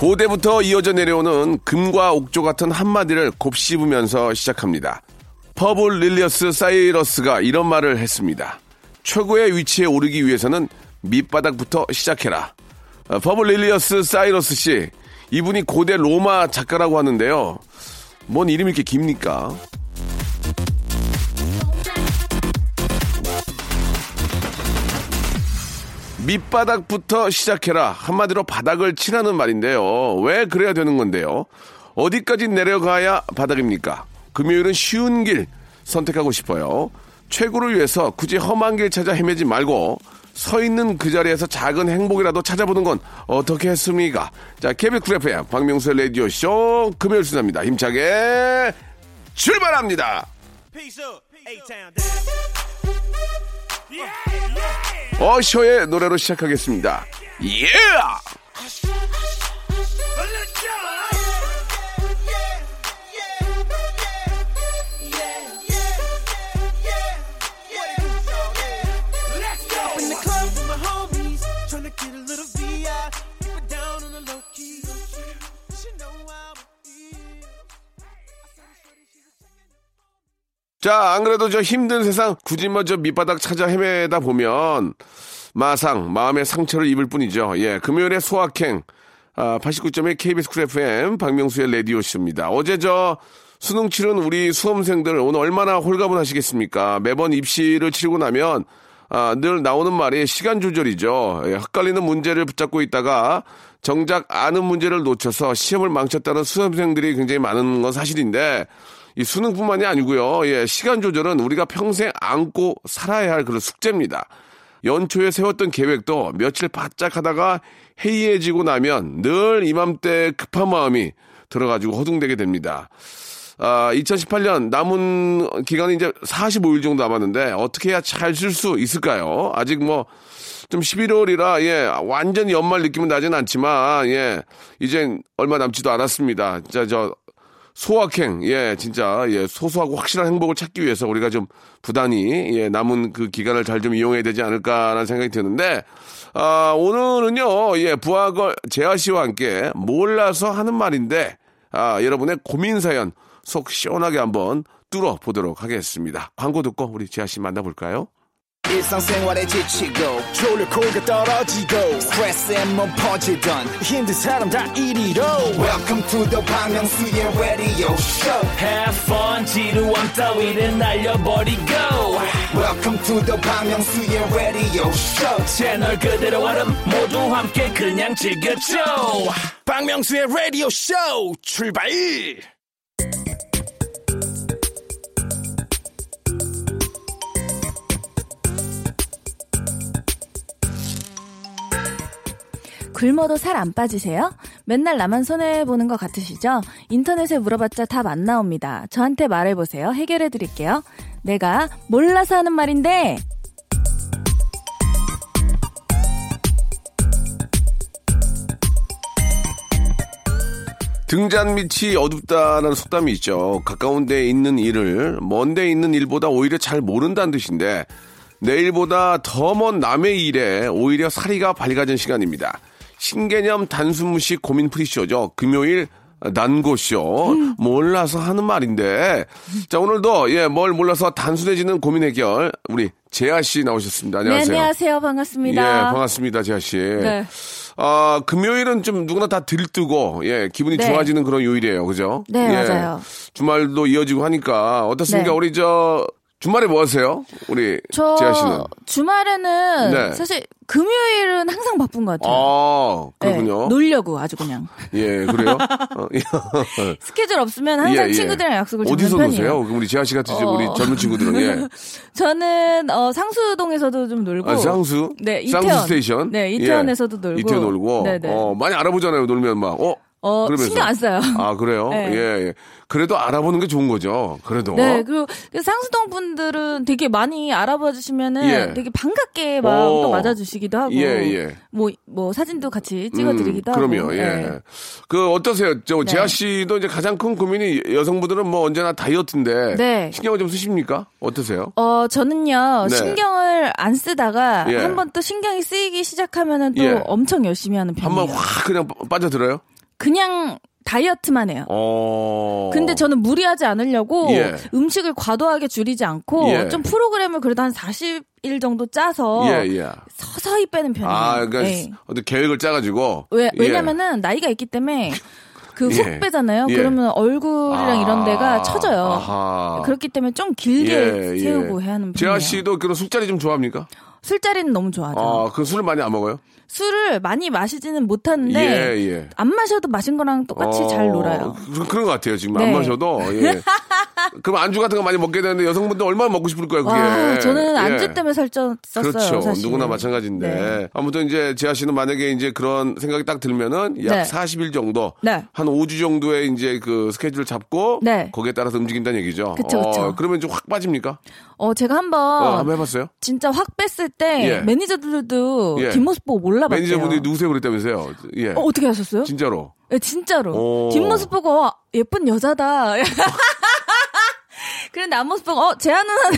고대부터 이어져 내려오는 금과옥조 같은 한마디를 곱씹으면서 시작합니다. 퍼블릴리어스 사이러스가 이런 말을 했습니다. 최고의 위치에 오르기 위해서는 밑바닥부터 시작해라. 어, 퍼블릴리어스 사이러스 씨, 이분이 고대 로마 작가라고 하는데요. 뭔 이름이 이렇게 깁니까? 밑바닥부터 시작해라. 한마디로 바닥을 치라는 말인데요. 왜 그래야 되는 건데요? 어디까지 내려가야 바닥입니까? 금요일은 쉬운 길 선택하고 싶어요. 최고를 위해서 굳이 험한 길 찾아 헤매지 말고 서 있는 그 자리에서 작은 행복이라도 찾아보는 건 어떻겠습니까? 자, KBS Cool FM 박명수의 라디오쇼 금요일 순서입니다. 힘차게 출발합니다. 어셔의 노래로 시작하겠습니다. 예! in 자, 안 그래도 저 힘든 세상 굳이 뭐 저 밑바닥 찾아 헤매다 보면 마상, 마음의 상처를 입을 뿐이죠. 예, 금요일에 소확행, 아, 89.1 KBS Cool FM 박명수의 라디오쇼입니다. 어제 저 수능 치른 우리 수험생들 오늘 얼마나 홀가분하시겠습니까? 매번 입시를 치르고 나면 아, 늘 나오는 말이 시간 조절이죠. 예, 헷갈리는 문제를 붙잡고 있다가 정작 아는 문제를 놓쳐서 시험을 망쳤다는 수험생들이 굉장히 많은 건 사실인데 이 수능뿐만이 아니고요. 예, 시간 조절은 우리가 평생 안고 살아야 할 그런 숙제입니다. 연초에 세웠던 계획도 며칠 바짝 하다가 해이해지고 나면 늘 이맘때 급한 마음이 들어가지고 허둥대게 됩니다. 아, 2018년 남은 기간이 이제 45일 정도 남았는데 어떻게 해야 잘 쓸 수 있을까요? 아직 뭐 좀 11월이라 예 완전 연말 느낌은 나진 않지만 예 이젠 얼마 남지도 않았습니다. 진짜 저 소확행 예 진짜 예 소소하고 확실한 행복을 찾기 위해서 우리가 좀 부단히 예 남은 그 기간을 잘 좀 이용해야 되지 않을까라는 생각이 드는데 아 오늘은요 예 부하걸 재하 씨와 함께 몰라서 하는 말인데 아 여러분의 고민 사연 속 시원하게 한번 뚫어 보도록 하겠습니다. 광고 듣고 우리 재하 씨 만나볼까요? 일상생활에 지치고, 졸려 코가 떨어지고, 스트레스에 몸 퍼지던, 힘든 사람 다 이리로. welcome to the Bang Myung-soo's radio show Have fun 지루함 따위를 날려버리고 welcome to the Bang Myung-soo's radio show 채널 그대로 얼음 모두 함께 그냥 즐겨줘 박명수의 라디오 쇼 출발 굶어도 살 안 빠지세요? 맨날 나만 손해보는 것 같으시죠? 인터넷에 물어봤자 답 안 나옵니다. 저한테 말해보세요. 해결해드릴게요. 내가 몰라서 하는 말인데, 등잔 밑이 어둡다는 속담이 있죠. 가까운 데에 있는 일을 먼 데에 있는 일보다 오히려 잘 모른다는 뜻인데 내일보다 더 먼 남의 일에 오히려 사리가 밝아진 시간입니다. 신개념 단순무식 고민 프리쇼죠. 금요일 난고쇼 몰라서 하는 말인데 자 오늘도 예 뭘 몰라서 단순해지는 고민 해결 우리 재하 씨 나오셨습니다. 네, 안녕하세요. 안녕하세요. 반갑습니다. 예 반갑습니다 재하 씨. 네. 아, 금요일은 좀 누구나 다 들뜨고, 예, 기분이 네. 좋아지는 그런 요일이에요. 그죠? 네, 예, 맞아요. 주말도 이어지고 하니까, 어떻습니까? 네. 우리 저, 주말에 뭐 하세요? 우리 저 재하 씨는. 주말에는 네. 사실 금요일은 항상 바쁜 것 같아요. 아, 그렇군요. 네, 놀려고 아주 그냥 예, 그래요? 어, 스케줄 없으면 항상 예, 예. 친구들이랑 약속을 잡는 어디서 편이에요. 노세요? 우리 재하 씨 같은 어. 우리 젊은 친구들은 예. 저는 어, 상수동에서도 좀 놀고 아, 쌍수? 네, 이태원. 상수 station? 네, 이태원에서도 예. 놀고. 이태원 놀고. 네네. 어, 많이 알아보잖아요, 놀면 막. 어? 어, 그러면서. 신경 안 써요. 아, 그래요? 네. 예, 예. 그래도 알아보는 게 좋은 거죠. 그래도. 네, 그리고 그 상수동 분들은 되게 많이 알아봐 주시면은 예. 되게 반갑게 막 오. 또 맞아 주시기도 하고, 예, 예. 뭐, 뭐 사진도 같이 찍어 드리기도 음, 하고. 그럼요, 예. 네. 그, 어떠세요? 저, 네. 재하 씨도 이제 가장 큰 고민이 여성분들은 뭐 언제나 다이어트인데. 네. 신경을 좀 쓰십니까? 어떠세요? 어, 저는요, 네. 신경을 안 쓰다가 예. 한번 또 신경이 쓰이기 시작하면은 또 예. 엄청 열심히 하는 편이에요. 한번 확 그냥 빠- 빠져들어요? 그냥 다이어트만 해요. 어. 근데 저는 무리하지 않으려고 예. 음식을 과도하게 줄이지 않고 예. 좀 프로그램을 그래도 한 40일 정도 짜서 예, 예. 서서히 빼는 편이에요. 아, 그러니까 네. 어떤 계획을 짜가지고. 왜, 예. 왜냐면은 나이가 있기 때문에 그훅 예. 빼잖아요. 예. 그러면 얼굴이랑 이런 데가 처져요. 아하. 그렇기 때문에 좀 길게 예, 예. 세우고 해야 하는 편이에요. 재하 씨도 그런 술자리 좀 좋아합니까? 술자리는 너무 좋아하죠. 아, 그 술을 많이 안 먹어요? 술을 많이 마시지는 못하는데 예, 예. 안 마셔도 마신 거랑 똑같이 어, 잘 놀아요. 그- 그런 것 같아요. 지금 안 네. 마셔도. 예. 그럼 안주 같은 거 많이 먹게 되는데 여성분들 얼마나 먹고 싶을 거예요, 그게. 와, 저는 안주 예. 때문에 살쪘었어요. 그렇죠. 사실. 누구나 마찬가지인데. 네. 아무튼 이제 재하 씨는 만약에 이제 그런 생각이 딱 들면은 약 네. 40일 정도. 네. 한 5주 정도의 이제 그 스케줄을 잡고. 네. 거기에 따라서 움직인다는 얘기죠. 그쵸. 어, 그러면 좀 확 빠집니까? 어, 제가 한번 어, 한번 해 봤어요? 진짜 확 뺐을 때 예. 매니저들도 예. 뒷모습 보고 몰라 봤대요. 매니저분들이 누구세요 그랬다면서요? 예. 어, 어떻게 하셨어요? 진짜로. 네, 진짜로. 오. 뒷모습 보고 어, 예쁜 여자다. 그런데 앞모습 보고 어, 제아 누나네.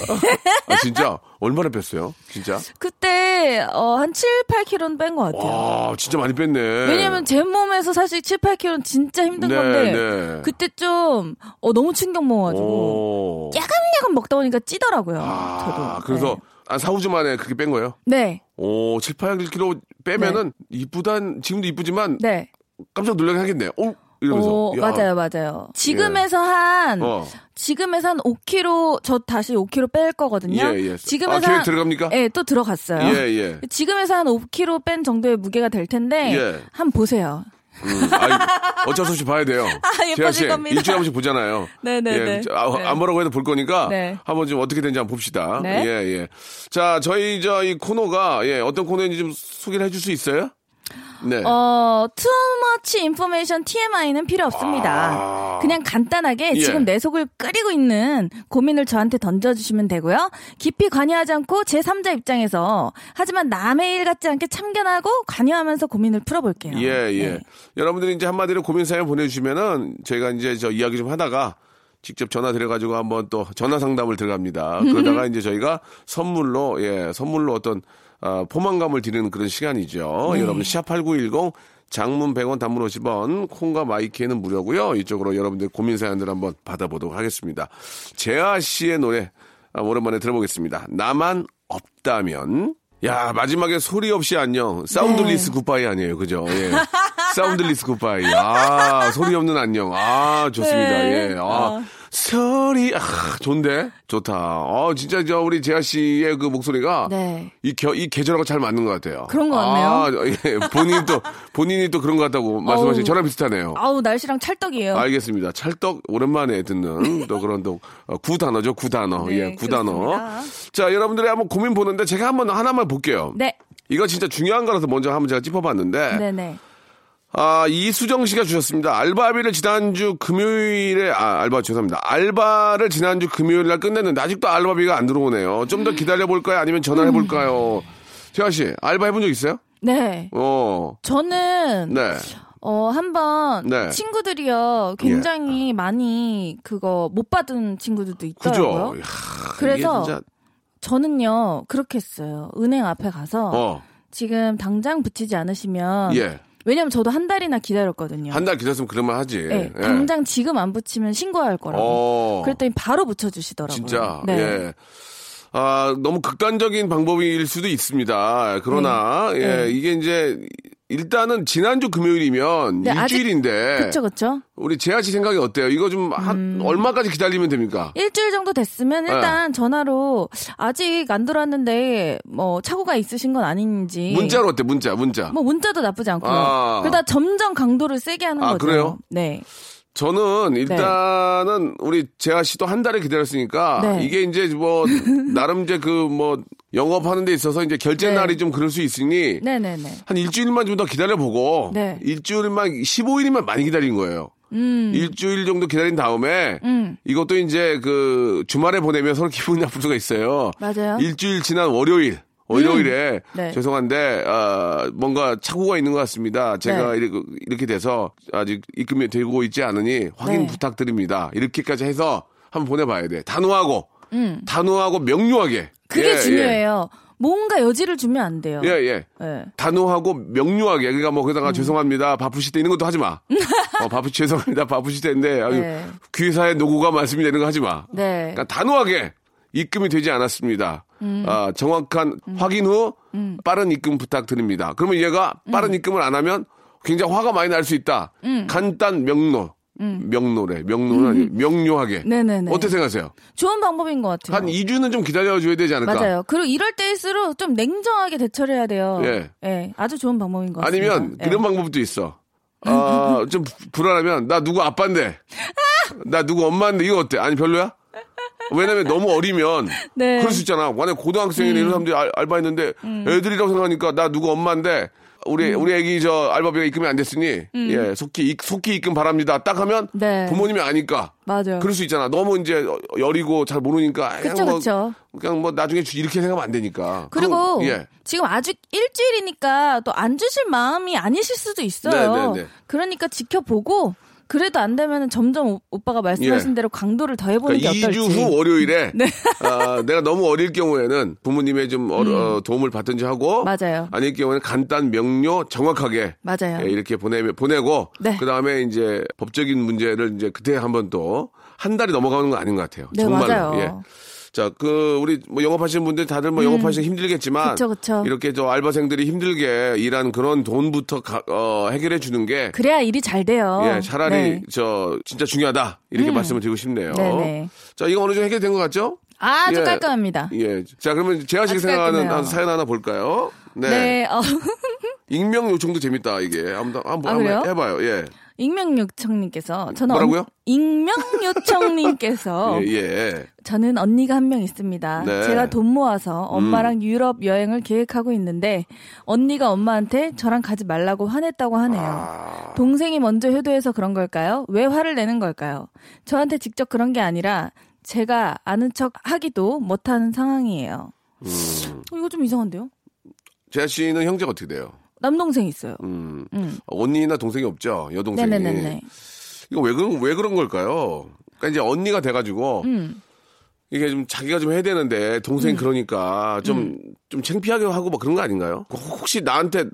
아, 진짜? 얼마나 뺐어요? 진짜? 그때 어, 한 7, 8kg는 뺀 것 같아요. 와, 진짜 많이 뺐네. 왜냐면 제 몸에서 사실 7, 8kg는 진짜 힘든 네, 건데 네. 그때 좀 어, 너무 충격 먹어가지고 오. 야금야금 먹다 보니까 찌더라고요. 아, 저도. 그래서 네. 한 4, 5주 만에 그렇게 뺀 거예요? 네. 오, 7, 8kg 빼면은 이쁘단, 지금도 이쁘지만 네. 깜짝 놀라게 하겠네. 오, 이러면서. 오, 야. 맞아요, 맞아요. 지금에서 한 어. 지금에서 한 5kg 저 다시 5kg 뺄 거거든요. 예, 예. 지금에서 아, 한- 들어갑니까? 예, 또 들어갔어요. 예, 예. 지금에서 한 5kg 뺀 정도의 무게가 될 텐데 예. 한번 보세요. 음, 아이, 어쩔 수 없이 봐야 돼요. 예뻐질 재하 씨, 겁니다. 일주일에 한 번씩 보잖아요. 네네네. 예, 아, 네. 안 뭐라고 해도 볼 거니까 네. 한번 좀 어떻게 되는지 한번 봅시다. 네. 예, 예. 자, 저희 저 이 코너가 예, 어떤 코너인지 좀 소개를 해줄 수 있어요? 네. 어, too much information TMI는 필요 없습니다. 그냥 간단하게 아. 예. 지금 내 속을 끓이고 있는 고민을 저한테 던져주시면 되고요. 깊이 관여하지 않고 제3자 입장에서 하지만 남의 일 같지 않게 참견하고 관여하면서 고민을 풀어볼게요. 예, 예. 네. 여러분들이 이제 한마디로 고민 사연 보내주시면은 저희가 이제 저 이야기 좀 하다가 직접 전화 드려가지고 한번 또 전화 상담을 들어갑니다. 그러다가 이제 저희가 선물로, 예, 선물로 어떤, 아, 포만감을 드리는 그런 시간이죠. 네. 여러분, 샵8910 장문 100원 단문 50원, 콩과 마이키에는 무료고요 이쪽으로 여러분들 고민 사연들 한번 받아보도록 하겠습니다. 재하 씨의 노래, 아, 오랜만에 들어보겠습니다. 나만 없다면. 야, 마지막에 소리 없이 안녕. soundless 네. goodbye 아니에요. 그죠? 예. soundless goodbye. 아, 소리 없는 안녕. 아, 좋습니다. 네. 예. 아, 아. 소리, 아, 좋은데? 좋다. 아, 진짜 저 우리 재하 씨의 그 목소리가 네. 이, 겨, 이 계절하고 잘 맞는 것 같아요. 그런 것 아, 예. 본인이 또, 본인이 또 그런 것 같다고 어우. 저랑 비슷하네요. 아우, 날씨랑 찰떡이에요. 알겠습니다. 찰떡 오랜만에 듣는 또 그런 또 어, 구단어죠. 구단어. 네, 예, 구단어. 자, 여러분들이 한번 고민 보는데 제가 한번 하나만 볼게요. 네. 이거 진짜 중요한 거라서 먼저 한번 제가 짚어봤는데 네네. 아, 이수정 씨가 주셨습니다. 알바비를 지난주 금요일에, 아, 알바 죄송합니다. 알바를 지난주 금요일 날 끝냈는데 아직도 알바비가 안 들어오네요. 좀 더 기다려볼까요? 아니면 전화해볼까요? 재화 씨, 알바 해본 적 있어요? 네. 어, 저는 네. 어, 한번 네. 친구들이요. 굉장히 많이 그거 못 받은 친구들도 있더라고요. 그죠? 이야, 그래서 진짜, 저는요. 그렇게 했어요. 은행 앞에 가서 어, 지금 당장 붙이지 않으시면 예. 왜냐면 저도 한 달이나 기다렸거든요. 한 달 기다렸으면 그러면 하지. 네, 예. 당장 지금 안 붙이면 신고할 거라고. 어. 그랬더니 바로 붙여주시더라고요. 진짜. 네. 예. 아, 너무 극단적인 방법일 수도 있습니다. 그러나, 네. 예, 네. 이게 이제, 일단은 지난주 금요일이면 네, 일주일인데 그쵸, 그쵸. 우리 재하 씨 생각이 어때요? 이거 좀한 얼마까지 기다리면 됩니까? 일주일 정도 됐으면 네. 일단 전화로 아직 안 들어왔는데 뭐 착오가 있으신 건 아닌지. 문자로 어때? 문자, 문자. 뭐 문자도 나쁘지 않고요. 아. 그러다 점점 강도를 세게 하는 아, 거죠. 그래요? 네. 저는 일단은 우리 재하 씨도 한 달을 기다렸으니까 네. 이게 이제 뭐 나름 이제 그 뭐 영업하는 데 있어서 이제 결제 네. 날이 좀 그럴 수 있으니. 한 일주일만 좀 더 기다려 보고 네. 일주일만 15일이면 많이 기다린 거예요. 일주일 정도 기다린 다음에 음. 이것도 이제 그 주말에 보내면 서로 기분이 나쁠 수가 있어요. 맞아요. 일주일 지난 월요일. 월요일에 네. 죄송한데 아, 뭔가 착오가 있는 것 같습니다. 제가 네. 이렇게, 이렇게 돼서 아직 입금이 되고 있지 않으니 확인 네. 부탁드립니다. 이렇게까지 해서 한번 보내봐야 돼. 단호하고 단호하고 명료하게. 음. 그게 예, 중요해요. 뭔가 여지를 주면 안 돼요. 예, 예. 예. 네. 단호하고 명료하게 그러니까 뭐 그러다가 음. 죄송합니다 바쁘실 때 이런 것도 하지 마. 어, 바쁘 죄송합니다 바쁘실 때인데 아유 네. 귀사에 노고가 많습니다 이런 거 하지 마. 네. 그러니까 단호하게 입금이 되지 않았습니다. 음. 아, 정확한 확인 후 빠른 입금 부탁드립니다. 그러면 얘가 음. 빠른 입금을 안 하면 굉장히 화가 많이 날 수 있다. 간단 명료. 명료래. 명료는 아니에요. 명료하게. 음. 네네네. 어떻게 생각하세요? 좋은 방법인 것 같아요. 한 2주는 좀 기다려줘야 되지 않을까? 맞아요. 그리고 이럴 때일수록 좀 냉정하게 대처를 해야 돼요. 예. 예, 아주 좋은 방법인 것 같습니다. 아니면 예. 이런 방법도 있어. 아, 좀 불안하면 나 누구 아빠인데. 나 누구 엄마인데 이거 어때? 아니 별로야? 왜냐면 너무 어리면 네. 음. 그럴 수 있잖아. 만약 고등학생이나 이런 사람들이 알, 알바했는데 애들이라고 생각하니까 나 누구 엄마인데 우리 음. 우리 애기 저 알바비가 입금이 안 됐으니 예 속히 입- 속히 입금 바랍니다. 딱 하면 네. 부모님이 아니까 맞아요. 그럴 수 있잖아. 너무 이제 여리고 잘 모르니까 그냥 그쵸, 뭐, 그쵸. 그냥 뭐 나중에 주- 이렇게 생각하면 안 되니까. 그리고 그럼, 예. 지금 아직 일주일이니까 또 안 주실 마음이 아니실 수도 있어요. 네, 네, 네. 그러니까 지켜보고 그래도 안 되면 점점 오- 오빠가 말씀하신 예. 대로 강도를 더해보는 그러니까 게 어떨지. 2주 후 월요일에 네. 아, 내가 너무 어릴 경우에는 부모님의 좀 어, 어, 도움을 받든지 하고 음. 맞아요. 아닐 경우에는 간단 명료 정확하게 맞아요. 예, 이렇게 보내 보내고 네. 그다음에 이제 법적인 문제를 이제 그때 한번 또 한 달이 넘어가는 건 아닌 것 같아요. 네, 정말로. 맞아요. 예. 자, 그 우리 뭐 영업하시는 분들 다들 뭐 영업하시기 힘들겠지만 음. 그쵸, 그쵸. 이렇게 저 알바생들이 힘들게 일한 그런 돈부터 가- 어, 해결해 주는 게 그래야 일이 잘 돼요. 예, 차라리 네. 음. 저 진짜 중요하다 이렇게 말씀을 드리고 싶네요. 네네. 자, 이거 어느 정도 해결된 것 같죠? 아주 예. 깔끔합니다. 예. 자, 그러면 제가 지금 생각하는. 한 사연 하나 볼까요? 네. 네. 어, 익명 요청도 재밌다, 이게. 한번, 한번, 아? 한번 해봐요. 예. 익명 요청님께서 저는 뭐라고요? 언- 익명 요청님께서 예, 예. 저는 언니가 한 명 있습니다. 네. 음. 제가 돈 모아서 엄마랑 유럽 여행을 계획하고 있는데 언니가 엄마한테 저랑 가지 말라고 화냈다고 하네요. 아. 동생이 먼저 효도해서 그런 걸까요? 왜 화를 내는 걸까요? 저한테 직접 그런 게 아니라 제가 아는 척 하기도 못하는 상황이에요. 음. 어, 이거 좀 이상한데요? 재하 씨는 형제가 어떻게 돼요? 남동생 있어요. 음. 음. 언니나 동생이 없죠? 여동생이. 네네네네. 이거 왜 그런, 왜 그런 걸까요? 그러니까 이제 언니가 돼가지고, 음. 이게 좀 자기가 좀 해야 되는데, 동생이 그러니까 좀, 좀 창피하게 하고 막 그런 거 아닌가요? 혹시 나한테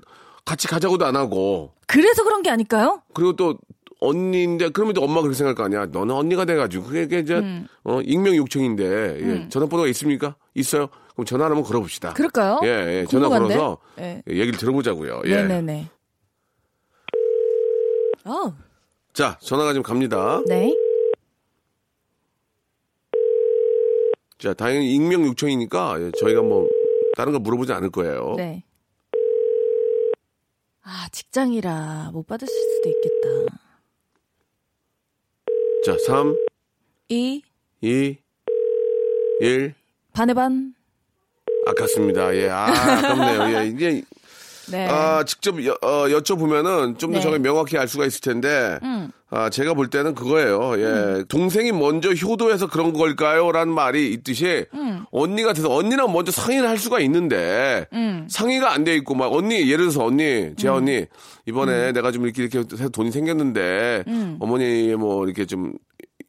같이 가자고도 안 하고, 그래서 그런 게 아닐까요? 그리고 또 언니인데 그러면 또 엄마가 그렇게 생각할 거 아니야. 너는 언니가 돼가지고 그게 그게 이제 음. 어, 익명 요청인데 예, 전화번호가 있습니까? 있어요? 그럼 전화를 한번 걸어봅시다. 그럴까요? 예, 예, 전화 궁금한데? 걸어서 예. 얘기를 들어보자고요. 예. 네네네. 어, 자, 전화가 지금 갑니다. 네. 자, 다행히 익명 요청이니까 예, 저희가 뭐 다른 거 물어보지 않을 거예요. 네. 아, 직장이라 못 받으실 수도 있겠다. 자, 3, 2, 2, 1. 반의 반. 아깝습니다. 예, 아, 아깝네요. 예, 이게 네. 아, 직접 여, 어, 여쭤보면은 좀더 네. 저게 명확히 알 수가 있을 텐데, 음. 아, 제가 볼 때는 그거예요. 예. 동생이 먼저 효도해서 그런 걸까요? 라는 말이 있듯이, 음. 언니가 돼서 언니랑 먼저 상의를 할 수가 있는데, 음. 상의가 안 돼 있고, 막, 언니, 예를 들어서 언니, 제 언니, 이번에 내가 좀 이렇게 이렇게 돈이 생겼는데, 음. 어머니 뭐 이렇게 좀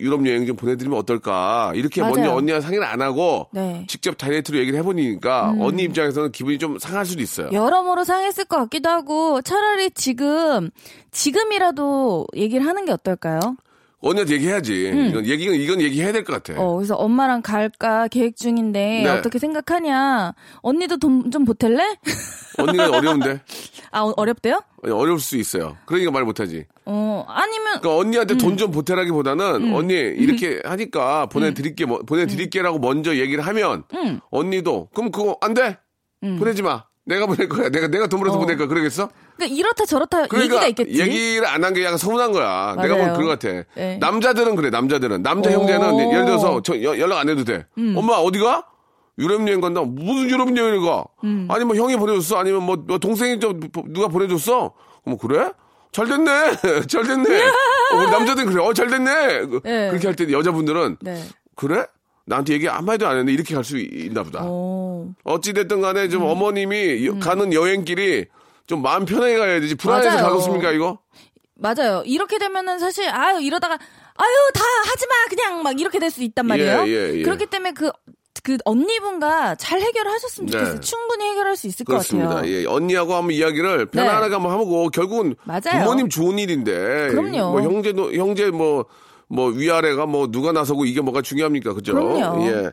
유럽 여행 좀 보내드리면 어떨까? 이렇게 맞아요. 먼저 언니와 상의를 안 하고, 네. 음. 직접 다이렉트로 얘기를 해보니까, 언니 입장에서는 기분이 좀 상할 수도 있어요. 여러모로 상했을 것 같기도 하고 차라리 지금 지금이라도 얘기를 하는 게 어떨까요? 언니한테 얘기해야지. 이건 얘기 이건 얘기해야 될 것 같아. 음. 어, 그래서 엄마랑 갈까 계획 중인데 네. 어떻게 생각하냐? 언니도 돈 좀 보탤래? 언니가 어려운데 아 어- 어렵대요? 어려울 수 있어요. 그러니까 말 못하지. 어 아니면 그러니까 언니한테 음. 돈좀 보태라기보다는 언니 이렇게 하니까 보내드릴게 뭐, 보내드릴게라고 먼저 얘기를 하면 음. 언니도 그럼 그거 안 돼. 보내지 마. 내가 보낼 거야. 내가 내가 돈 벌어서 어. 보낼 거야. 그러겠어? 그러니까 이렇다 저렇다 그러니까 얘기가 있겠지. 얘기를 안 한 게 약간 서운한 거야. 내가 보면 맞아요. 그거 같아. 네. 남자들은 그래. 남자들은 남자 오. 음. 형제는 예를 들어서 저 여- 연락 안 해도 돼. 엄마 어디가? 유럽 여행 간다. 무슨 유럽 여행을 가? 음. 아니 뭐 형이 보내줬어? 아니면 뭐, 뭐 동생이 좀 누가 보내줬어? 뭐 그래? 잘 됐네. 잘 됐네. 어, 남자들은 그래. 어, 잘 됐네. 그- 네. 그렇게 할 때 여자분들은 네. 그래? 나한테 얘기 한마디도 안 했는데 이렇게 갈 수 있나 보다. 어. 어찌됐든 간에 좀 어머님이 여- 가는 여행길이 좀 마음 편하게 가야 되지. 불안해서 맞아요. 가겠습니까, 이거? 맞아요. 이렇게 되면은 사실 아유 이러다가 아유 다 하지 마 그냥 막 이렇게 될 수 있단 말이에요. 예, 예, 예. 그렇기 때문에 그 그 언니분과 잘 해결하셨으면 네. 좋겠어요. 충분히 해결할 수 있을 것 그렇습니다. 같아요. 네. 예, 언니하고 한번 이야기를 편안하게 한번 하고 결국은 맞아요. 부모님 좋은 일인데 그럼요. 뭐 형제도 형제 뭐 뭐 위아래가 뭐 누가 나서고 이게 뭐가 중요합니까? 그죠? 그럼요. 예.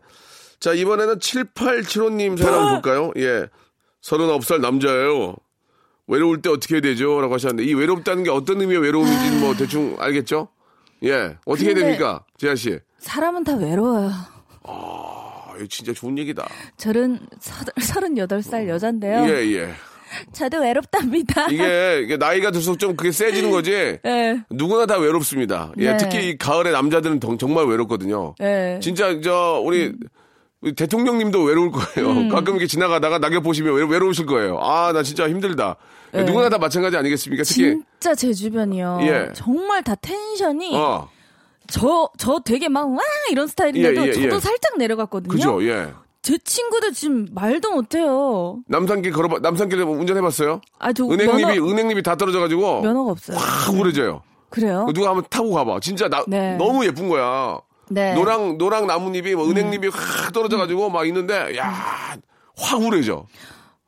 자, 이번에는 7875님 사연 한번 볼까요? 예. 39살 남자예요. 외로울 때 어떻게 해야 되죠? 라고 하셨는데 이 외롭다는 게 어떤 의미의 외로움인지 뭐 대충 알겠죠? 예. 어떻게 해야 됩니까? 재하 씨. 사람은 다 외로워요. 아, 이거 진짜 좋은 얘기다. 저는 서른여덟 살 여잔데요. 예, 예. 저도 외롭답니다. 이게, 이게 나이가 들수록 좀 그게 세지는 거지. 예. 누구나 다 외롭습니다. 예, 네. 특히 이 가을에 남자들은 정- 정말 외롭거든요. 예. 진짜 저 우리 우리 대통령님도 외로울 거예요. 음. 가끔 이렇게 지나가다가 낙엽 보시면 외로, 외로 우실 거예요. 아, 나 진짜 힘들다. 네. 누구나 다 마찬가지 아니겠습니까? 특히 진짜 제 주변이요. 예. 정말 다 텐션이 어, 저, 저 되게 막, 와! 이런 스타일인데도 예, 예, 저도 예. 살짝 내려갔거든요. 그죠? 예. 제 친구들 지금 말도 못해요. 남산길 걸어 남산길 운전해봤어요? 아, 저 은행잎이 면허, 은행잎이 다 떨어져가지고 면허가 없어요. 확 우려져요. 그래요? 누가 한번 타고 가봐. 진짜 나 네. 너무 예쁜 거야. 네. 노랑 노랑 나뭇잎이 뭐 은행잎이 확 떨어져가지고 막 있는데 야 확 우려져.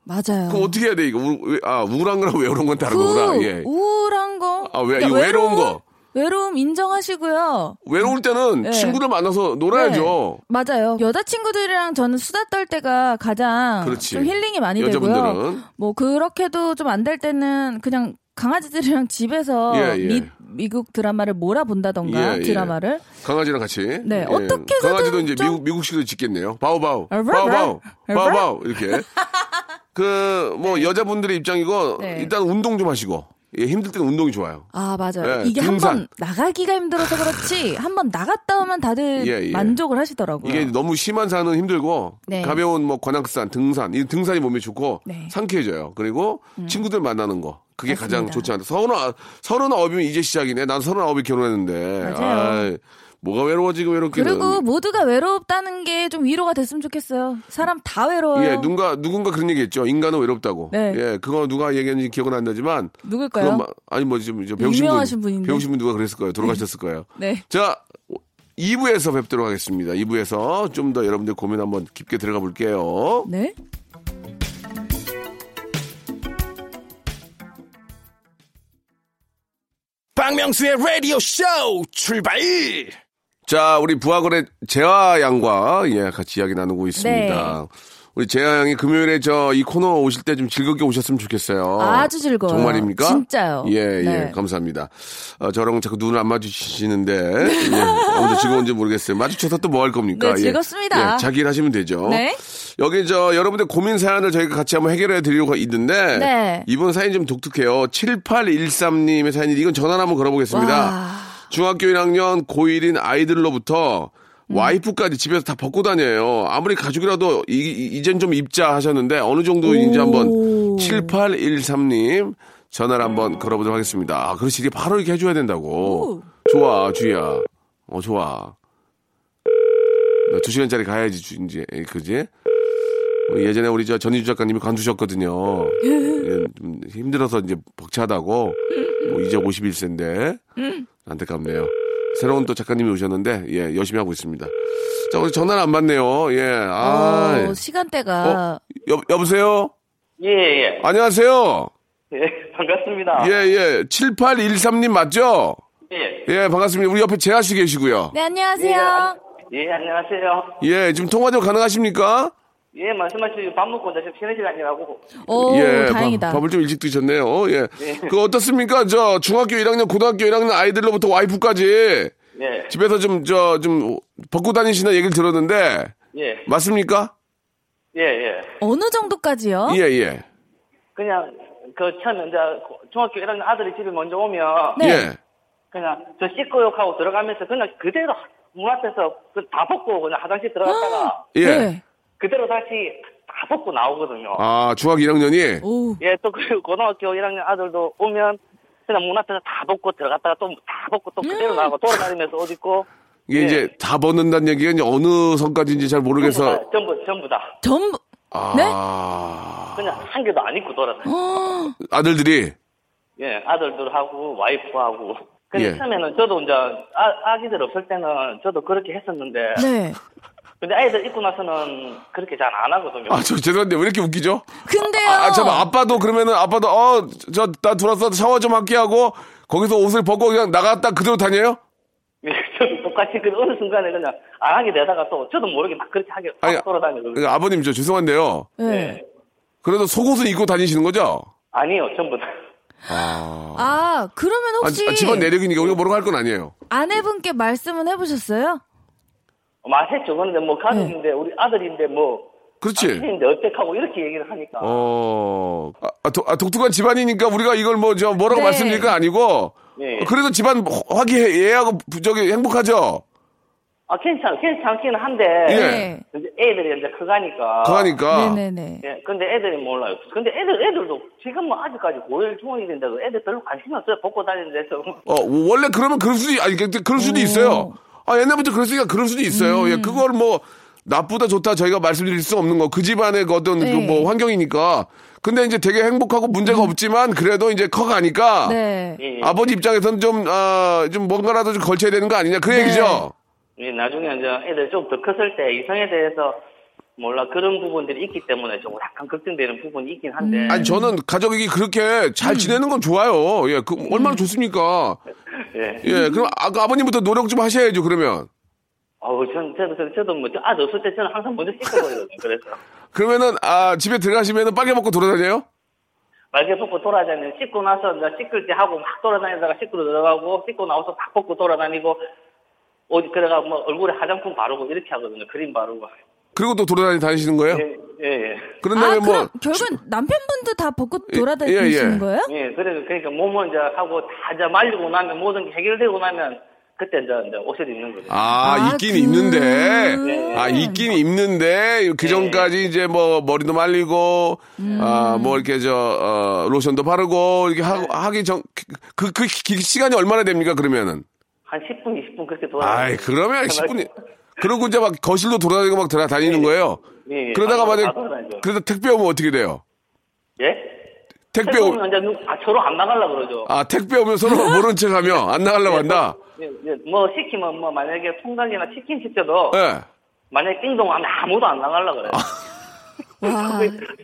맞아요. 그럼 어떻게 해야 돼 이거? 우, 왜- 아 우울한 거랑 외로운 건 다른 거구나. 그 예. 우울한 거. 아, 왜- 그러니까 외로운 외로움, 거. 외로움 인정하시고요. 외로울 때는 네. 친구들 만나서 놀아야죠. 네, 맞아요. 여자친구들이랑 저는 수다 떨 때가 가장 그렇지. 좀 힐링이 많이 여자분들은. 되고요. 뭐 그렇게도 좀 안 될 때는 그냥 강아지들이랑 집에서 예, 예. 미, 미국 드라마를 몰아본다던가 예, 예. 강아지를 강아지랑 같이. 네, 어떻게 해서든 강아지도 이제 좀- 미국 미국식으로 짓겠네요. 바우바우, 바우바우. 바우바우 이렇게. 그 뭐 여자분들의 입장이고 네. 일단 운동 좀 하시고 예, 힘들 때는 운동이 좋아요. 아 맞아요. 예, 이게 등산. 한번 나가기가 힘들어서 그렇지 한 번 나갔다 오면 다들 예, 예. 만족을 하시더라고요. 이게 너무 심한 산은 힘들고 네. 가벼운 뭐 관악산, 등산, 이 등산이 몸에 좋고 네. 음. 상쾌해져요. 그리고 친구들 만나는 거 그게 가장 맞습니다. 좋지 않다. 서른 서른아홉이면 이제 시작이네. 난 서른아홉에 결혼했는데. 맞아요. 아이, 뭐가 외로워지고 외롭기는. 그리고 모두가 외롭다는 게 좀 위로가 됐으면 좋겠어요. 사람 다 외로워요. 예, 누군가 누군가 그런 얘기했죠. 인간은 외롭다고. 네. 예, 그거 누가 얘기했는지 기억은 안 나지만. 누굴까요? 마- 아니 뭐 지금 저 배우신 유명하신 분, 분인데. 배우신 분 누가 그랬을 거예요. 돌아가셨을 거예요. 네. 자, 2부에서 뵙도록 하겠습니다. 2부에서 좀 더 여러분들 고민 한번 깊게 들어가 볼게요. 네. 박명수의 라디오 쇼 출발! 자, 우리 부하거래 재하 양과 예, 같이 이야기 나누고 있습니다. 네. 우리 재하 양이 금요일에 저 이 코너 오실 때 좀 즐겁게 오셨으면 좋겠어요. 아주 즐거워요. 정말입니까? 진짜요. 예, 예, 네. 감사합니다. 어, 저랑 자꾸 눈을 안 마주치시는데, 예, 아무도 즐거운지 모르겠어요. 마주쳐서 또 뭐 할 겁니까? 네, 예. 즐겁습니다. 예, 자기 일 하시면 되죠. 네. 여기 저 여러분들 고민 사연을 저희가 같이 한번 해결해 드리려고 있는데, 네. 이번 사연이 좀 독특해요. 7813님의 사연이 이건 전화 한번 걸어보겠습니다. 와. 중학교 1학년 고1인 아이들로부터 와이프까지 집에서 다 벗고 다녀요. 아무리 가족이라도 이, 이- 이젠 좀 입자 하셨는데 어느 정도인지 오. 한번 7813님 전화를 한번 걸어보도록 하겠습니다. 아, 그렇지. 이게 바로 이렇게 해줘야 된다고. 좋아, 주희야. 어, 좋아. 나두 시간짜리 가야지, 주, 이제. 그지? 어, 예전에 우리 저 전희주 작가님이 관두셨거든요. 예, 좀 힘들어서 이제 벅차다고. 뭐 이제 51세인데. 안타깝네요. 새로운 또 작가님이 오셨는데, 예, 열심히 하고 있습니다. 자, 우리 전화를 안 받네요. 예, 아. 어, 시간대가 여, 여보세요? 예, 예. 안녕하세요. 예, 반갑습니다. 예, 예. 7813님 맞죠? 예. 예, 반갑습니다. 우리 옆에 재하 씨 계시고요. 네, 안녕하세요. 예, 안녕하세요. 예, 지금 통화 좀 가능하십니까? 예, 말씀하시고 밥 먹고 이제 쉬는 시간이라고. 오, 예, 다행이다. 밥, 을좀 일찍 드셨네요. 예. 그 어떻습니까? 저 중학교 1학년, 고등학교 1학년 아이들로부터 와이프까지 예, 집에서 좀 저좀 벗고 다니시는 얘기를 들었는데 예, 맞습니까? 예, 예. 어느 정도까지요? 예, 예. 그냥 그 처음에 이제 중학교 1학년 아들이 집에 먼저 오면 네. 예. 그냥 저 씻고요 하고 들어가면서 그냥 그대로 문 앞에서 그다 벗고 그냥 화장실 들어갔다가 예. 네. 그대로 다시 다 벗고 나오거든요. 아, 중학교 1학년이 오. 예, 또 그리고 고등학교 1학년 아들도 오면 그냥 문 앞에서 다 벗고 들어갔다가 또 다 벗고 또 그대로 나가고 돌아다니면서 옷 입고 이게 예. 이제 다 벗는다는 얘기가 이제 어느 선까지인지 잘 모르겠어. 전부 다, 전부 전부 다 전부 아. 그냥 한 개도 안 입고 돌아다녀. 아들들이 예, 아들들하고 와이프하고. 근데 예. 처음에는 저도 이제 아, 아기들 없을 때는 저도 그렇게 했었는데 네. 근데 아이들 입고 나서는 그렇게 잘 안 하거든요. 아, 저 죄송한데 왜 이렇게 웃기죠? 근데요. 아, 잠깐 아빠도 그러면은 아빠도 어, 저 나 들어서 샤워 좀 할게 하고 거기서 옷을 벗고 그냥 나갔다 그대로 다녀요? 예, 저도 똑같이 그 어느 순간에 그냥 안 하게 되다가 또 저도 모르게 막 그렇게 하게 아니, 막 돌아다니거든요. 그러니까 아버님 저 죄송한데요. 네. 그래도 속옷을 입고 다니시는 거죠? 아니요, 전부 다. 아, 그러면 아, 혹시 아, 집안 내력이니까 우리가 뭐라고 할 건 아니에요. 아내분께 말씀은 해보셨어요? 말했죠. 그런데 뭐 가족인데 우리 아들인데 뭐 그렇지. 아들인데 어떡하고 이렇게 얘기를 하니까 어, 아, 아, 독, 아, 독특한 집안이니까 우리가 이걸 뭐, 저, 뭐라고 네. 말씀드릴 건 아니고, 네. 그래도 집안 화기애애하고, 저기, 행복하죠? 아 괜찮 괜찮기는 한데 예. 네. 이제 애들이 이제 커가니까 그러니까. 네네네. 예, 근데 애들이 몰라요. 근데 애들, 애들도 지금은 아직까지 고1 중학생인데도 애들 별로 관심이 없어요. 벗고 다니는 데서. 어, 원래 그러면 그럴 수도, 아니, 그- 그럴 수도 있어요. 아, 옛날부터 그랬으니까 그럴 수도 있어요. 음. 예, 그걸 뭐, 나쁘다, 좋다, 저희가 말씀드릴 수 없는 거. 그 집안의 그 어떤, 네. 그 뭐, 환경이니까. 근데 이제 되게 행복하고 문제가 없지만, 그래도 이제 커가니까. 네. 예, 아버지 입장에서는 좀, 아, 좀 뭔가라도 좀 걸쳐야 되는 거 아니냐. 그 네. 얘기죠? 예, 나중에 이제 애들 좀 더 컸을 때 이성에 대해서 몰라 그런 부분들이 있기 때문에 좀 약간 걱정되는 부분이 있긴 한데. 아니 저는 가족이 그렇게 잘 지내는 건 좋아요. 예, 그 얼마나 좋습니까? 예. 예, 그럼 아, 아버님부터 노력 좀 하셔야죠. 그러면 어우, 전, 저도, 저도, 저도 뭐, 저 아들 없을 때 저는 항상 먼저 씻어버리거든요. 그래서. 그러면은 아 집에 들어가시면은 빨개 먹고 돌아다녀요? 말개 벗고 돌아다니는 씻고 나서 이제 씻을 때 하고 막 돌아다니다가 씻고 들어가고 씻고 나와서 다 벗고 돌아다니고 어디 들어가 뭐 얼굴에 화장품 바르고 이렇게 하거든요. 크림 바르고. 그리고 또 돌아다니 다니시는 거예요? 예, 예, 예. 그런 아, 다음에 뭐 그럼 결국은 남편분도 다 벗고 예, 돌아다니시는 예, 예. 거예요? 예, 그래서 그러니까 몸을 이제 하고 다 이제 말리고 나면 모든 게 해결되고 나면 그때 이제, 이제 옷을 입는 거죠. 아, 아, 있긴 그- 있는데 아 있긴 입는데 그 전까지 이제 뭐 머리도 말리고 아뭐 이렇게 저 어, 로션도 바르고 이렇게 하, 하기 전그그 그, 시간이 얼마나 됩니까 그러면은? 한 10분, 20분 그렇게 돌아다니고. 아이 그러면 10분이 그러고 이제 막 거실로 돌아다니고 막 돌아다니는 거예요. 예, 예. 그러다가 다 만약 돌아다니죠. 그래서 택배 오면 어떻게 돼요? 예? 택배 택배 오, 오면 이제 누- 아, 서로 안 나가려고 그러죠. 아 택배 오면 서로 모른 척하며 안 나가려고 한다. 예, 예, 뭐 시키면 뭐 만약에 통닭이나 치킨 시켜도 예. 만약에 띵동하면 아무도 안 나가려고 그래요. 와.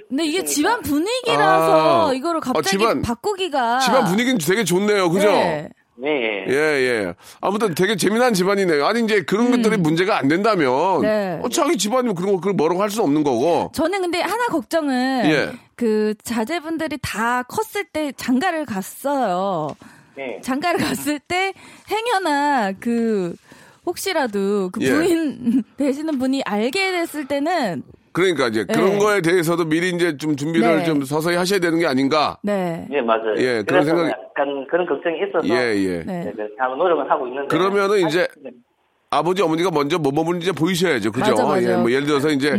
근데 이게 집안 분위기라서 아. 이거를 어, 갑자기 집안- 바꾸기가 집안 분위기는 되게 좋네요, 그죠? 네. 예, 예. 예, 예. 아무튼 되게 재미난 집안이네요. 아니, 이제 그런 것들이 문제가 안 된다면, 음. 네. 어, 자기 집안이면 그런 거, 그걸 뭐라고 할 수는 없는 거고. 저는 근데 하나 걱정은 예. 그 자제분들이 다 컸을 때 장가를 갔어요. 예. 장가를 갔을 때 행여나 그 혹시라도 그 예. 부인 되시는 분이 알게 됐을 때는 그러니까 이제 그런 네. 거에 대해서도 미리 이제 좀 준비를 네. 좀 서서히 하셔야 되는 게 아닌가. 네. 예, 맞아요. 예, 그런 생각이- 약간 그런 걱정이 있어서 예, 예. 네. 한번 노력은 하고 있는데 그러면은 이제 네. 아버지, 어머니가 먼저 뭐 이제 보이셔야죠. 그죠? 맞아, 맞아. 예, 뭐 예를 들어서 이제,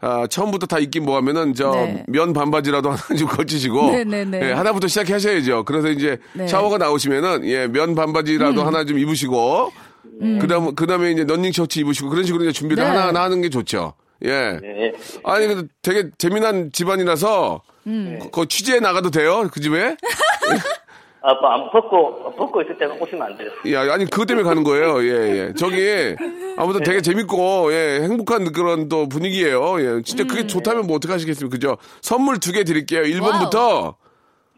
아, 처음부터 다 입긴 뭐 하면은 저 네. 면 반바지라도 하나 좀 걸치시고. 네, 네, 네. 예, 하나부터 시작하셔야죠. 그래서 이제 네. 샤워가 나오시면은, 예, 면 반바지라도 하나 좀 입으시고. 그 다음, 그 다음에 이제 런닝 셔츠 입으시고 그런 식으로 이제 준비를 네. 하나 하나 하는 게 좋죠. 예. 예, 예. 아니, 근데 되게 재미난 집안이라서. 그, 그 취재에 나가도 돼요? 그 집에? 아, 뭐, 안 벗고 벗고 있을 때는 오시면 안 돼요. 예, 아니, 그것 때문에 가는 거예요. 예, 예. 저기, 아무튼 되게 재밌고, 예, 행복한 그런 또 분위기예요. 예, 진짜 그게 좋다면 뭐 어떡하시겠습니까? 그죠? 선물 두 개 드릴게요. 1번부터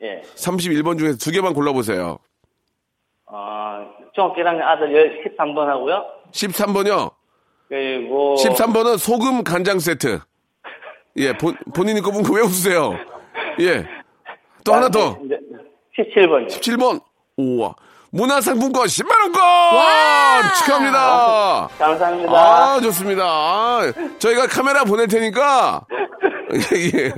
예. 31번 중에서 두 개만 골라보세요. 아, 중학교 1학년 아들 13번 하고요. 13번이요. 그리고 13번은 소금 간장 세트. 예, 본, 본인이 꼽은 거 왜 웃으세요? 예. 또 하나 더. 이제 17번이요. 7번. 우와. 문화상품권 10만원권! 축하합니다. 감사합니다. 아, 좋습니다. 아, 저희가 카메라 보낼 테니까. 예, 예.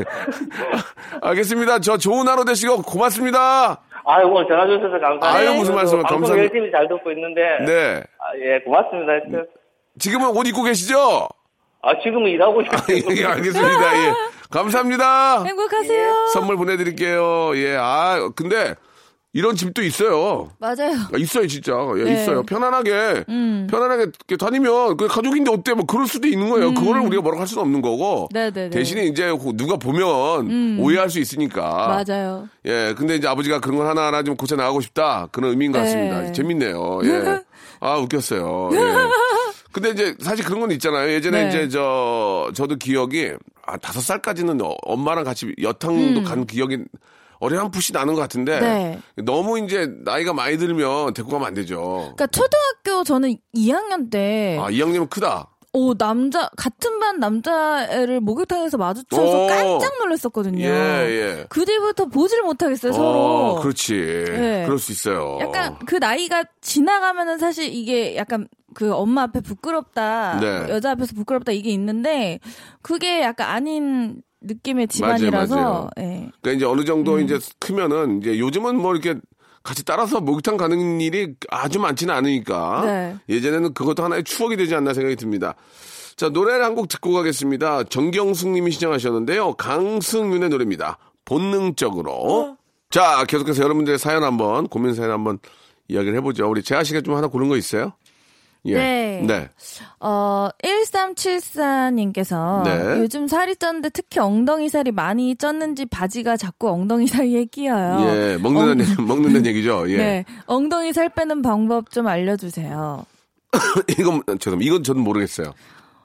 알겠습니다. 저 좋은 하루 되시고 고맙습니다. 아유, 오늘 전화 주셔서 감사합니다. 아유, 무슨 말씀을 방송 감사합니다. 열심히 잘 듣고 있는데. 네. 아, 예, 고맙습니다. 지금은 옷 입고 계시죠? 아, 지금은 일하고 아, 있어요. 예, 알겠습니다. 예. 감사합니다. 행복하세요. 선물 보내드릴게요. 예, 아, 근데 이런 집도 있어요. 맞아요. 아, 있어요, 진짜. 예, 네. 있어요. 편안하게, 음. 편안하게 이렇게 다니면, 그 가족인데 어때? 뭐 그럴 수도 있는 거예요. 그거를 우리가 뭐라고 할 수는 없는 거고. 음. 네네네. 대신에 이제 누가 보면 오해할 수 있으니까. 맞아요. 예, 근데 이제 아버지가 그런 걸 하나하나 좀 고쳐 나가고 싶다. 그런 의미인 것 같습니다. 네. 재밌네요. 예. 아, 웃겼어요. 예. 근데 이제 사실 그런 건 있잖아요. 예전에 네. 이제 저, 저도 기억이, 아, 다섯 살까지는 어- 엄마랑 같이 여탕도 간 기억이 어렴풋이 나는 것 같은데. 음. 네. 너무 이제 나이가 많이 들면 데리고 가면 안 되죠. 그러니까 초등학교 저는 2학년 때 아, 2학년은 크다. 오, 남자, 같은 반 남자애를 목욕탕에서 마주쳐서 오. 깜짝 놀랐었거든요. 예, 예. 그 뒤부터 보지를 못하겠어요, 서로. 어, 그렇지. 네. 그럴 수 있어요. 약간 그 나이가 지나가면은 사실 이게 약간 그 엄마 앞에 부끄럽다, 네. 여자 앞에서 부끄럽다 이게 있는데 그게 약간 아닌 느낌의 맞아요, 집안이라서 맞아요. 예. 그러니까 이제 어느 정도 음. 이제 크면은 이제 요즘은 뭐 이렇게 같이 따라서 목욕탕 가는 일이 아주 많지는 않으니까 네. 예전에는 그것도 하나의 추억이 되지 않나 생각이 듭니다. 자 노래를 한 곡 듣고 가겠습니다. 정경숙님이 신청하셨는데요. 강승윤의 노래입니다. 본능적으로. 자 계속해서 여러분들의 사연 한번 고민 사연 한번 이야기를 해보죠. 우리 재하 씨가 좀 하나 고른 거 있어요? 예. 네. 네. 어, 1374님께서 네. 요즘 살이 쪘는데 특히 엉덩이 살이 많이 쪘는지 바지가 자꾸 엉덩이 사이에 끼어요. 예. 먹는다는, 얘기- 먹는다는 얘기죠. 예. 네. 엉덩이 살 빼는 방법 좀 알려주세요. 이건, 죄송합니다. 이건 저는 모르겠어요.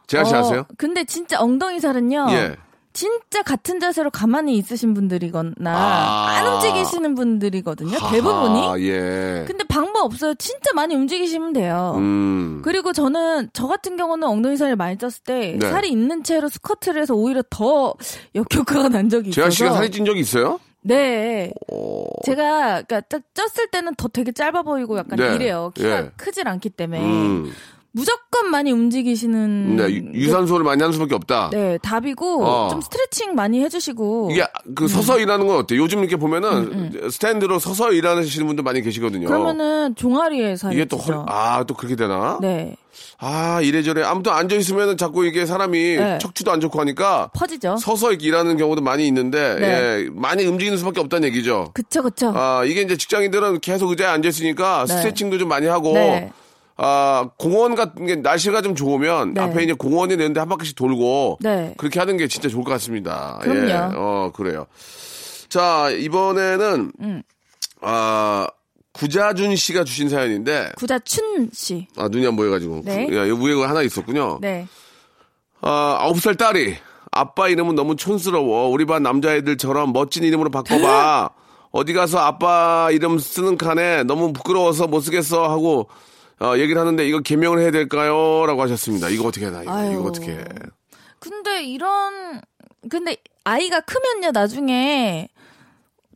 재하 씨 어, 아세요? 근데 진짜 엉덩이 살은요. 예. 진짜 같은 자세로 가만히 있으신 분들이거나 아. 안 움직이시는 분들이거든요. 대부분이. 아, 예. 근데 방법 없어요. 진짜 많이 움직이시면 돼요. 음. 그리고 저는 저 같은 경우는 엉덩이 살을 많이 쪘을 때 네. 살이 있는 채로 스쿼트를 해서 오히려 더 역효과가 난 적이 있어서 재하 씨가 살이 찐 적이 있어요? 네. 어, 제가 그러니까 딱 쪘을 때는 더 되게 짧아 보이고 약간 네. 이래요. 키가 예. 크질 않기 때문에 음. 무조건 많이 움직이시는 네, 유- 유산소를 많이 하는 수밖에 없다. 네, 답이고 어. 좀 스트레칭 많이 해주시고 이게 그 서서 일하는 건 어때요? 요즘 이렇게 보면은 음, 스탠드로 서서 일하시는 분들 많이 계시거든요. 그러면은 종아리에 살이 이게 또 찌죠. 헐, 아, 또 그렇게 되나? 네, 아, 이래저래. 아무튼 앉아 있으면은 자꾸 이게 사람이 네. 척추도 안 좋고 하니까 퍼지죠. 서서 이렇게 일하는 경우도 많이 있는데, 네. 예, 많이 움직이는 수밖에 없다는 얘기죠. 그쵸, 그쵸. 아, 이게 이제 직장인들은 계속 의자에 앉아 있으니까 네. 스트레칭도 좀 많이 하고, 네. 아, 공원 같은 게 날씨가 좀 좋으면 네. 앞에 이제 공원이 있는데 한 바퀴씩 돌고 네. 그렇게 하는 게 진짜 좋을 것 같습니다. 그럼요. 예. 어, 그래요. 자, 이번에는 음. 아, 구자준 씨가 주신 사연인데 구자춘 씨. 아, 눈이 안 보여 가지고. 네. 야, 여기 위에 하나 있었군요. 네. 아, 아홉 살 딸이 아빠 이름은 너무 촌스러워. 우리 반 남자애들처럼 멋진 이름으로 바꿔봐. 어디 가서 아빠 이름 쓰는 칸에 너무 부끄러워서 못 쓰겠어 하고 어, 얘기를 하는데 이거 개명을 해야 될까요? 라고 하셨습니다. 이거 어떻게 해나? 이거, 아유. 이거 어떻게 해? 근데 이런 근데 아이가 크면요 나중에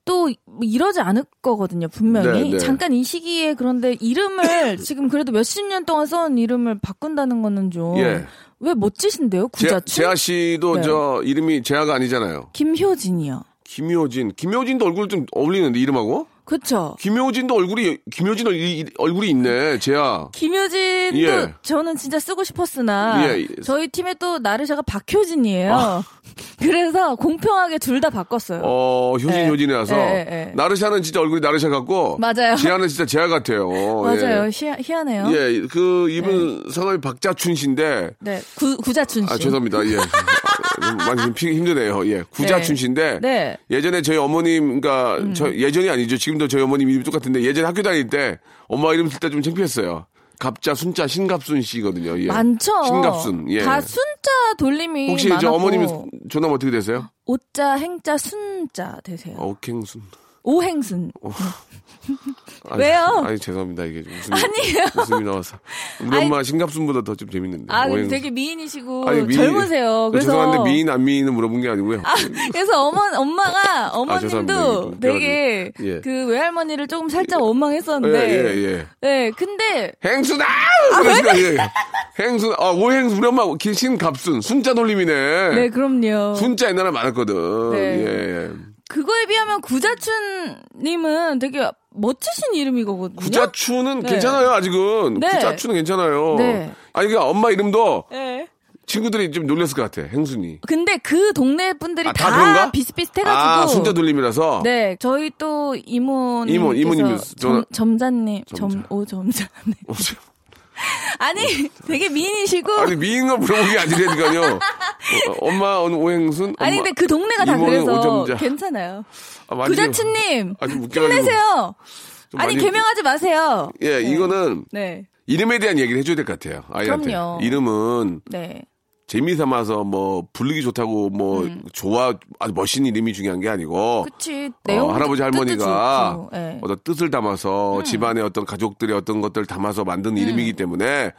또 이러지 않을 거거든요 분명히 네, 네. 잠깐 이 시기에 그런데 이름을 지금 그래도 몇십 년 동안 써온 이름을 바꾼다는 거는 좀 예. 왜 멋지신데요 제, 구자춘 재하 씨도 네. 저 이름이 재하가 아니잖아요. 김효진이요 김효진. 김효진도 얼굴 좀 어울리는데 이름하고? 그쵸 김효진도 얼굴이 김효진 얼- 얼굴이 있네. 재하. 김효진도 예. 저는 진짜 쓰고 싶었으나 예. 저희 팀에 또 나르샤가 박효진이에요 그래서 공평하게 둘 다 바꿨어요 어, 효진 네. 효진이라서 예, 예, 예. 나르샤는 진짜 얼굴이 나르샤 같고 맞아요. 재하는 진짜 재하 같아요. 맞아요 예. 희한, 희한 해요 예, 그 이분 성함이 박자춘 씨인데 네 구, 구자춘 씨 아 죄송합니다. 예. 좀 많이 좀 피- 힘드네요. 예. 구자춘 네. 씨인데 네. 음. 예전에 저희 어머님 그러니까 저 예전이 아니죠. 지금도 저희 어머님 이름이 똑같은데 예전에 학교 다닐 때 엄마 이름 쓸 때 좀 창피했어요. 갑자 순자 신갑순 씨거든요. 예. 많죠. 신갑순. 예. 다 순자 돌림이 혹시 많았고 저 어머님 존함 어떻게 되세요? 오자 행자 순자 되세요. 어갱순. 오행순. 아니, 왜요? 아니 죄송합니다 이게 웃음이, 아니에요. 웃음이 나와서 우리 엄마 신갑순보다 더 좀 재밌는데. 아, 오행- 되게 미인이시고 아니, 미인- 젊으세요. 그래서 죄송한데 미인 안 미인은 물어본 게 아니고요. 아, 그래서 어머 엄마가 아. 어머님도 이게 되게 예. 그 외할머니를 조금 살짝 원망했었는데. 예, 예, 예. 네, 근데 행수다! 그러니까, 예. 행수, 아, 오행수, 우리 엄마, 신갑순, 순자 돌림이네. 네, 그럼요. 순자 옛날에 많았거든. 네. 예, 예. 그거에 비하면 구자춘님은 되게 멋지신 이름이거든요. 구자추는 네. 괜찮아요, 아직은. 네. 구자추는 괜찮아요. 네. 아니, 그러니까 엄마 이름도 네. 친구들이 좀 놀랬을 것 같아, 행순이. 근데 그 동네 분들이 아, 다 다? 비슷비슷해가지고. 아, 순자 돌림이라서. 네, 저희 또 이모님. 이모, 이모님이었어. 저는- 점자님, 점, 점자. 오, 점자. 네. 어, 저- 아니, 되게 미인이시고. 아니, 미인 걸 물어본 게 아니라니까요. 어, 엄마, 오늘 오행순? 아니, 근데 그 동네가 다 그래서 오점자. 괜찮아요. 아, 아주 웃겨가지고. 힘내세요. 좀 아니, 개명하지 마세요. 예, 이거는 네, 이름에 대한 얘기를 해줘야 될 것 같아요. 아이한테. 그럼요. 이름은 네. 재미 삼아서 뭐 부르기 좋다고 뭐 좋아 아주 멋있는 이름이 중요한 게 아니고 음. 그치. 어, 할아버지 할머니가 네. 어떤 뜻을 담아서 집안의 어떤 가족들의 어떤 것들을 담아서 만든 이름이기 때문에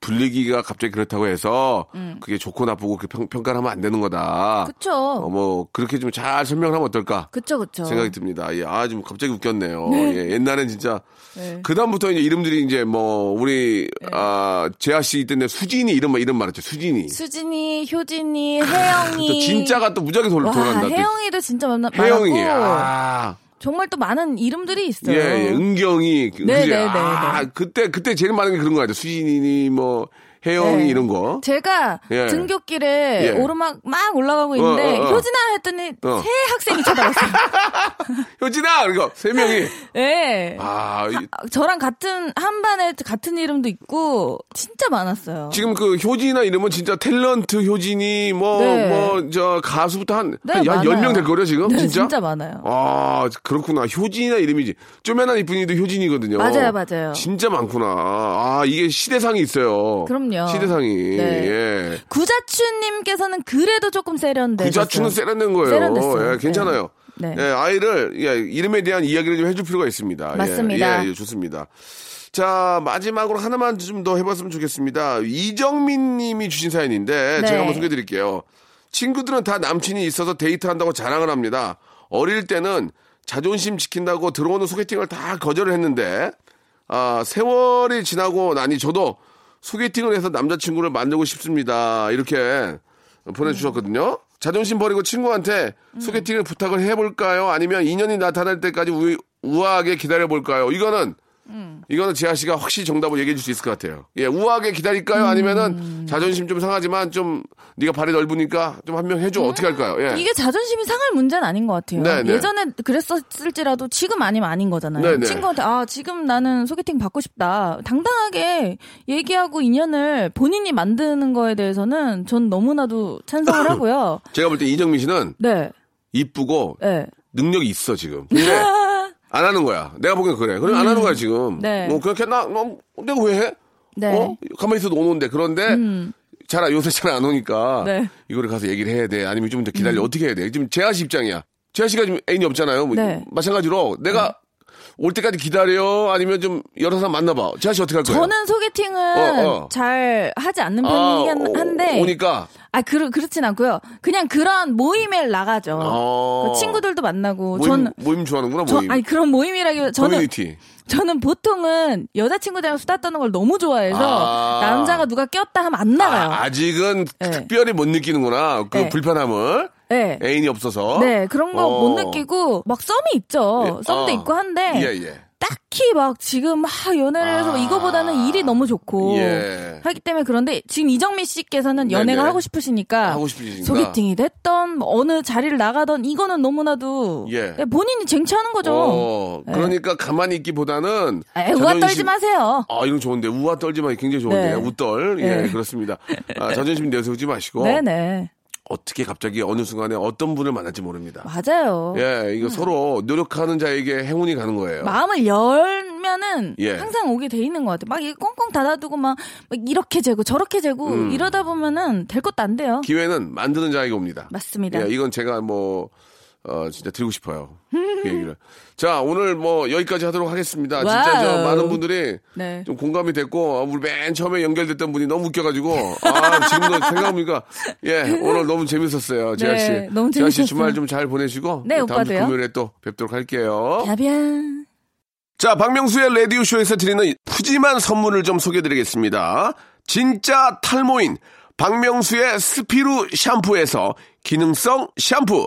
불리기가 갑자기 그렇다고 해서 그게 좋고 나쁘고 그 평, 평가를 하면 안 되는 거다. 그쵸. 어, 뭐 그렇게 좀 잘 설명을 하면 어떨까 그쵸, 그쵸. 생각이 듭니다. 예, 아, 좀 갑자기 웃겼네요. 예, 옛날엔 진짜 네. 그 다음부터 이제 이름들이 이제 뭐 우리 아 재하 씨 때문에 수진이 이름 이름 말했죠. 수진이. 수진 이, 효진이, 혜영이. 또 진짜가 또 무지하게 돌, 와, 돌아간다. 또. 혜영이도 진짜 많, 혜영이. 많았고. 아. 정말 또 많은 이름들이 있어요. 예, 예, 은경이. 그- 네? 네, 네, 아, 네. 그때, 그때 제일 많은 게 그런 거 같아요. 수진이, 뭐, 혜영이 네. 이런 거. 제가 예. 등굣길에 예. 오르막 막 올라가고 있는데 어, 어, 어. 효진아 했더니 어. 새 학생이 쳐다봤어요. 효진아! 그러니까, 세 명이. 네. 아, 이- 저랑 같은 한 반에 같은 이름도 있고 진짜 많았어요. 지금 그 효진이나 이름은 진짜 탤런트 효진이, 뭐, 네. 뭐, 저, 가수부터 한, 네, 한 많아요. 10명 될 거예요, 지금? 네, 진짜? 진짜 많아요. 아, 그렇구나. 효진이나 이름이지. 쪼매난 이쁜이도 효진이거든요. 맞아요, 맞아요. 진짜 많구나. 아, 이게 시대상이 있어요. 그럼요. 시대상이. 네. 예. 구자춘님께서는 그래도 조금 세련돼. 구자추는 세련된 거예요. 세련됐어요. 예, 괜찮아요. 네. 예, 아이를 예, 이름에 대한 이야기를 좀 해줄 필요가 있습니다. 예, 맞습니다. 예, 예, 좋습니다. 자 마지막으로 하나만 좀 더 해봤으면 좋겠습니다. 이정민 님이 주신 사연인데 네. 제가 한번 소개해 드릴게요. 친구들은 다 남친이 있어서 데이트한다고 자랑을 합니다. 어릴 때는 자존심 지킨다고 들어오는 소개팅을 다 거절을 했는데 아, 세월이 지나고 나니 저도 소개팅을 해서 남자친구를 만들고 싶습니다. 이렇게 보내주셨거든요. 자존심 버리고 친구한테 소개팅을 부탁을 해볼까요? 아니면 인연이 나타날 때까지 우, 우아하게 기다려볼까요? 이거는 이거는 재하 씨가 확실히 정답을 얘기해 줄 수 있을 것 같아요. 예, 우아하게 기다릴까요? 아니면은 자존심 좀 상하지만 좀 네가 발이 넓으니까 좀 한 명 해줘. 어떻게 할까요? 예. 이게 자존심이 상할 문제는 아닌 것 같아요. 네, 네. 예전에 그랬었을지라도 지금 아니면 아닌 거잖아요. 네, 네. 친구한테 아 지금 나는 소개팅 받고 싶다. 당당하게 얘기하고 인연을 본인이 만드는 거에 대해서는 전 너무나도 찬성을 하고요. 제가 볼 때 이정민 씨는 네, 이쁘고 네. 능력이 있어 지금. 근데 안 하는 거야. 내가 보기엔 그래. 그래 안 하는 거야 지금. 네. 뭐 그렇게 나, 너, 내가 왜 해? 네. 어? 가만히 있어도 오는데 그런데 잘 요새 잘 안 오니까 네. 이거를 가서 얘기를 해야 돼. 아니면 좀 더 기다려. 어떻게 해야 돼? 지금 재하 씨 입장이야. 재하 씨가 지금 애인이 없잖아요. 뭐 네. 마찬가지로 내가 올 때까지 기다려. 아니면 좀 여러 사람 만나봐. 재하 씨 어떻게 할 거예요? 저는 소개팅은 어, 어. 잘 하지 않는 아, 편이긴 어, 한데 오니까 아, 그, 그렇진 않고요. 그냥 그런 모임에 나가죠. 어. 그 친구들도 만나고. 모임, 전, 모임 좋아하는구나 저, 모임. 아니, 그런 모임이라기보다 저는, 커뮤니티. 저는 보통은 여자친구들이랑 수다 떠는 걸 너무 좋아해서 아. 남자가 누가 꼈다 하면 안 나가요. 아, 아직은 네. 특별히 못 느끼는구나. 그 네. 불편함을. 네. 애인이 없어서. 네, 그런 거 어. 못 느끼고, 막 썸이 있죠. 예, 썸도 어. 있고 한데, 예, 예. 딱히 막 지금 막 연애를 해서 아. 이거보다는 일이 너무 좋고, 예. 하기 때문에 그런데 지금 이정미 씨께서는 연애가 네네. 하고 싶으시니까, 하고 싶으시니까. 소개팅이 됐던, 뭐 어느 자리를 나가던, 이거는 너무나도 예. 본인이 쟁취하는 거죠. 어, 네. 그러니까 가만히 있기보다는. 에이, 우아 자존심- 떨지 마세요. 아, 이건 좋은데. 우아 떨지만 굉장히 좋은데. 네. 우떨. 예, 네. 그렇습니다. 아, 자존심 내세우지 마시고. 네네. 어떻게 갑자기 어느 순간에 어떤 분을 만날지 모릅니다. 맞아요. 예, 이거 서로 노력하는 자에게 행운이 가는 거예요. 마음을 열면은 예. 항상 오게 돼 있는 것 같아요. 막 이거 꽁꽁 닫아두고 막, 막 이렇게 재고 저렇게 재고 음. 이러다 보면은 될 것도 안 돼요. 기회는 만드는 자에게 옵니다. 맞습니다. 예, 이건 제가 뭐, 어, 진짜 드리고 싶어요. 그 얘기를. 자, 오늘 뭐 여기까지 하도록 하겠습니다. 진짜 저 wow. 많은 분들이 네. 좀 공감이 됐고, 어, 우리 맨 처음에 연결됐던 분이 너무 웃겨가지고, 아, 지금도 생각해보니까, 예, 오늘 너무 재밌었어요. 재하 씨. 네, 너무 재밌었어요. 주말 좀 잘 보내시고, 네, 다음 오빠도요. 주 금요일에 또 뵙도록 할게요. 야비야. 자, 박명수의 라디오쇼에서 드리는 푸짐한 선물을 좀 소개해드리겠습니다. 진짜 탈모인 박명수의 스피루 샴푸에서 기능성 샴푸.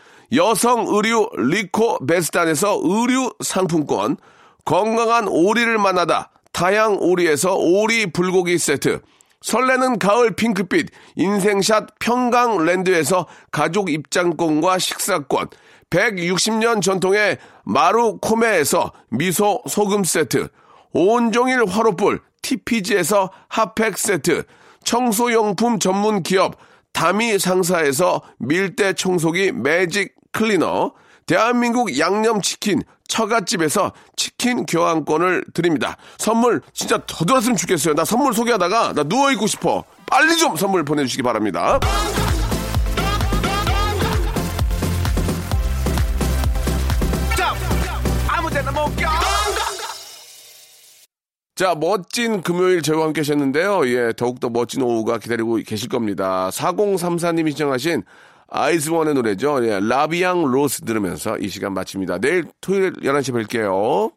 여성 의류 리코 베스탄에서 의류 상품권, 건강한 오리를 만나다 다양 오리에서 오리 불고기 세트, 설레는 가을 핑크빛 인생샷 평강랜드에서 가족 입장권과 식사권, 160년 전통의 마루코메에서 미소 소금 세트, 온종일 화로불 TPG에서 핫팩 세트, 청소용품 전문 기업 다미 상사에서 밀대 청소기 매직 클리너, 대한민국 양념치킨 처갓집에서 치킨 교환권을 드립니다. 선물 진짜 더 들었으면 좋겠어요. 나 선물 소개하다가 나 누워있고 싶어. 빨리 좀 선물 보내주시기 바랍니다. 자, 멋진 금요일 저희와 함께 하셨는데요. 예, 더욱더 멋진 오후가 기다리고 계실 겁니다. 4034님이 시청하신 아이즈원의 노래죠. 예, 라비앙 로스 들으면서 이 시간 마칩니다. 내일 토요일 11시에 뵐게요.